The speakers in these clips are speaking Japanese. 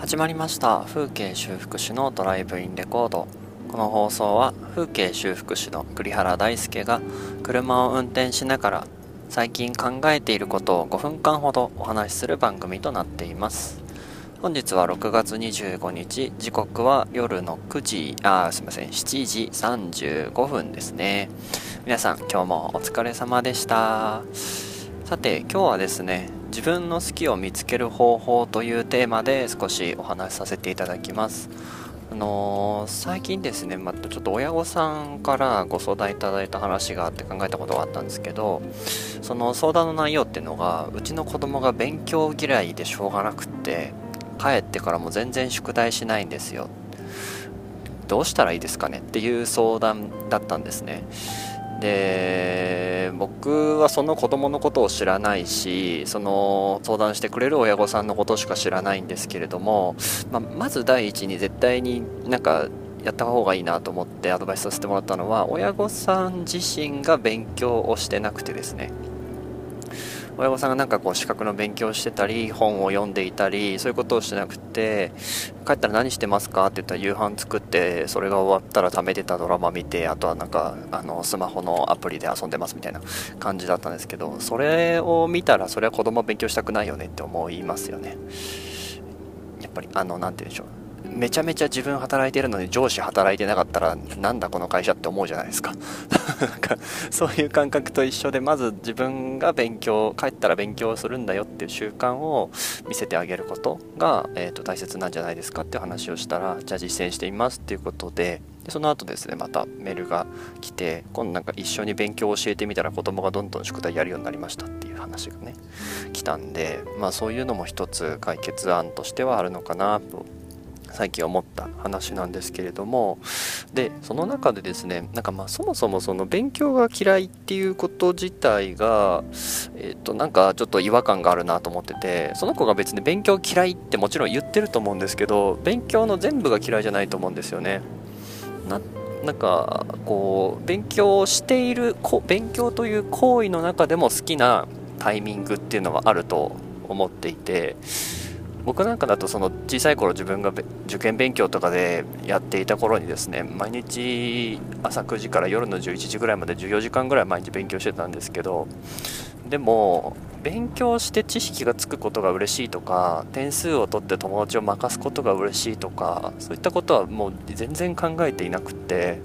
始まりました。風景修復師のドライブインレコード。この放送は風景修復師の栗原大輔が車を運転しながら最近考えていることを5分間ほどお話しする番組となっています。本日は6月25日。時刻は夜の9時あすいません。7時35分ですね。皆さん今日もお疲れ様でした。さて今日はですね自分の好きを見つける方法というテーマで少しお話しさせていただきます。あのー、最近ですね、またちょっと親御さんからご相談いただいた話があって考えたことがあったんですけどその相談の内容っていうのがうちの子供が勉強嫌いでしょうがなくって帰ってからも全然宿題しないんですよ。どうしたらいいですかねっていう相談だったんですね。で僕はその子供のことを知らないしその相談してくれる親御さんのことしか知らないんですけれども、まあ、まず第一に絶対になんかやった方がいいなと思ってアドバイスさせてもらったのは親御さん自身が勉強をしてなくてですね。親御さんがなんかこう資格の勉強してたり本を読んでいたりそういうことをしてなくて帰ったら何してますかって言ったら夕飯作ってそれが終わったら貯めてたドラマ見てあとはなんかあのスマホのアプリで遊んでますみたいな感じだったんですけどそれを見たらそれは子供勉強したくないよねって思いますよね。やっぱりあの何て言うんでしょう。めちゃめちゃ自分働いてるのに上司働いてなかったらなんだこの会社って思うじゃないですか。なんかそういう感覚と一緒でまず自分が勉強帰ったら勉強するんだよっていう習慣を見せてあげることが、えーと、大切なんじゃないですかっていう話をしたらじゃあ実践してみますっていうことででその後ですねまたメールが来て今度なんか一緒に勉強を教えてみたら子供がどんどん宿題やるようになりましたっていう話がね来たんでまあそういうのも一つ解決案としてはあるのかなと最近思った話なんですけれどもでその中でですねなんかまあそもそもその勉強が嫌いっていうこと自体がえっ、となんかちょっと違和感があるなと思っててその子が別に勉強嫌いってもちろん言ってると思うんですけど勉強の全部が嫌いじゃないと思うんですよね。なんかこう勉強している勉強という行為の中でも好きなタイミングっていうのはあると思っていて僕なんかだとその小さい頃自分が受験勉強とかでやっていた頃にですね毎日朝9時から夜の11時ぐらいまで14時間ぐらい毎日勉強してたんですけどでも勉強して知識がつくことが嬉しいとか点数を取って友達を任すことが嬉しいとかそういったことはもう全然考えていなくって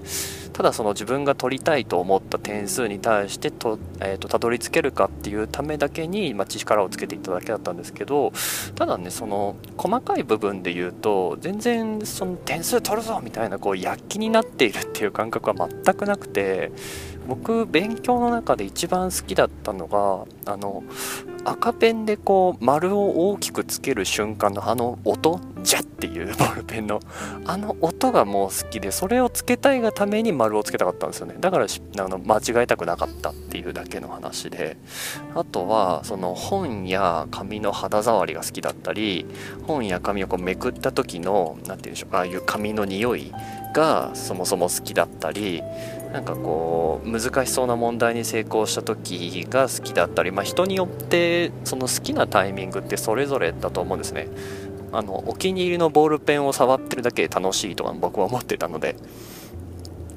ただその自分が取りたいと思った点数に対してと,、えーと、たどり着けるかっていうためだけに、まあ、力をつけていただけだったんですけどただねその細かい部分で言うと全然その点数取るぞみたいなこう躍起になっているっていう感覚は全くなくて僕勉強の中で一番好きだったのがあの赤ペンでこう丸を大きくつける瞬間のあの音ジャっていうボールペンのあの音がもう好きでそれをつけたいがために丸をつけたかったんですよね。だからあの間違えたくなかったっていうだけの話で。あとはその本や紙の肌触りが好きだったり本や紙をこうめくった時の何て言うんでしょうああいう紙の匂いがそもそも好きだったりなんかこう難しそうな問題に成功した時が好きだったり、まあ、人によってその好きなタイミングってそれぞれだと思うんですね。あのお気に入りのボールペンを触ってるだけで楽しいとか僕は思ってたので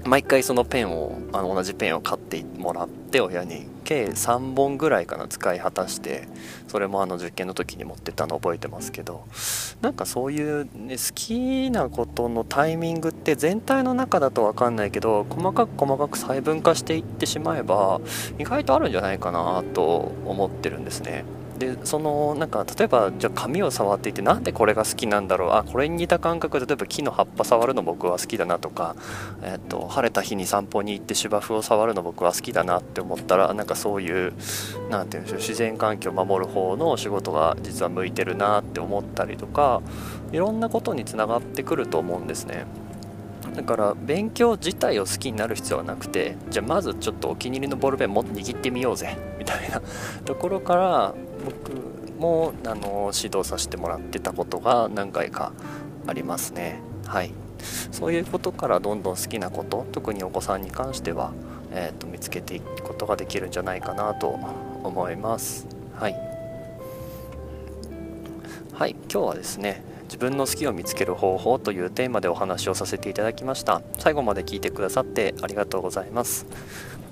毎回そのペンをあの同じペンを買ってもらって親に計3本ぐらいかな使い果たしてそれもあの受験の時に持ってたの覚えてますけどなんかそういう、ね、好きなことのタイミングって全体の中だと分かんないけど細かく細かく細分化していってしまえば意外とあるんじゃないかなと思ってるんですね。でそのなんか例えばじゃあ紙を触っていてなんでこれが好きなんだろう？あこれに似た感覚例えば木の葉っぱ触るの僕は好きだなとか、えっと晴れた日に散歩に行って芝生を触るの僕は好きだなって思ったらなんかそういう何て言うんでしょう自然環境を守る方の仕事が実は向いてるなって思ったりとかいろんなことにつながってくると思うんですね。だから勉強自体を好きになる必要はなくてじゃあまずちょっとお気に入りのボールペンも握ってみようぜみたいなところから僕もあの指導させてもらってたことが何回かありますね。はい。そういうことからどんどん好きなこと特にお子さんに関しては、えーと、見つけていくことができるんじゃないかなと思います。はい。はい。今日はですね自分の好きを見つける方法というテーマでお話をさせていただきました。最後まで聞いてくださってありがとうございます。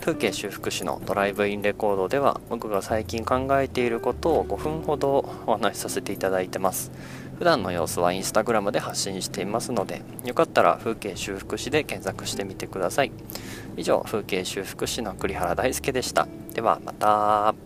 風景修復師のドライブインレコードでは僕が最近考えていることを5分ほどお話しさせていただいてます。普段の様子はインスタグラムで発信していますのでよかったら風景修復師で検索してみてください。以上風景修復師の栗原大輔でした。ではまた。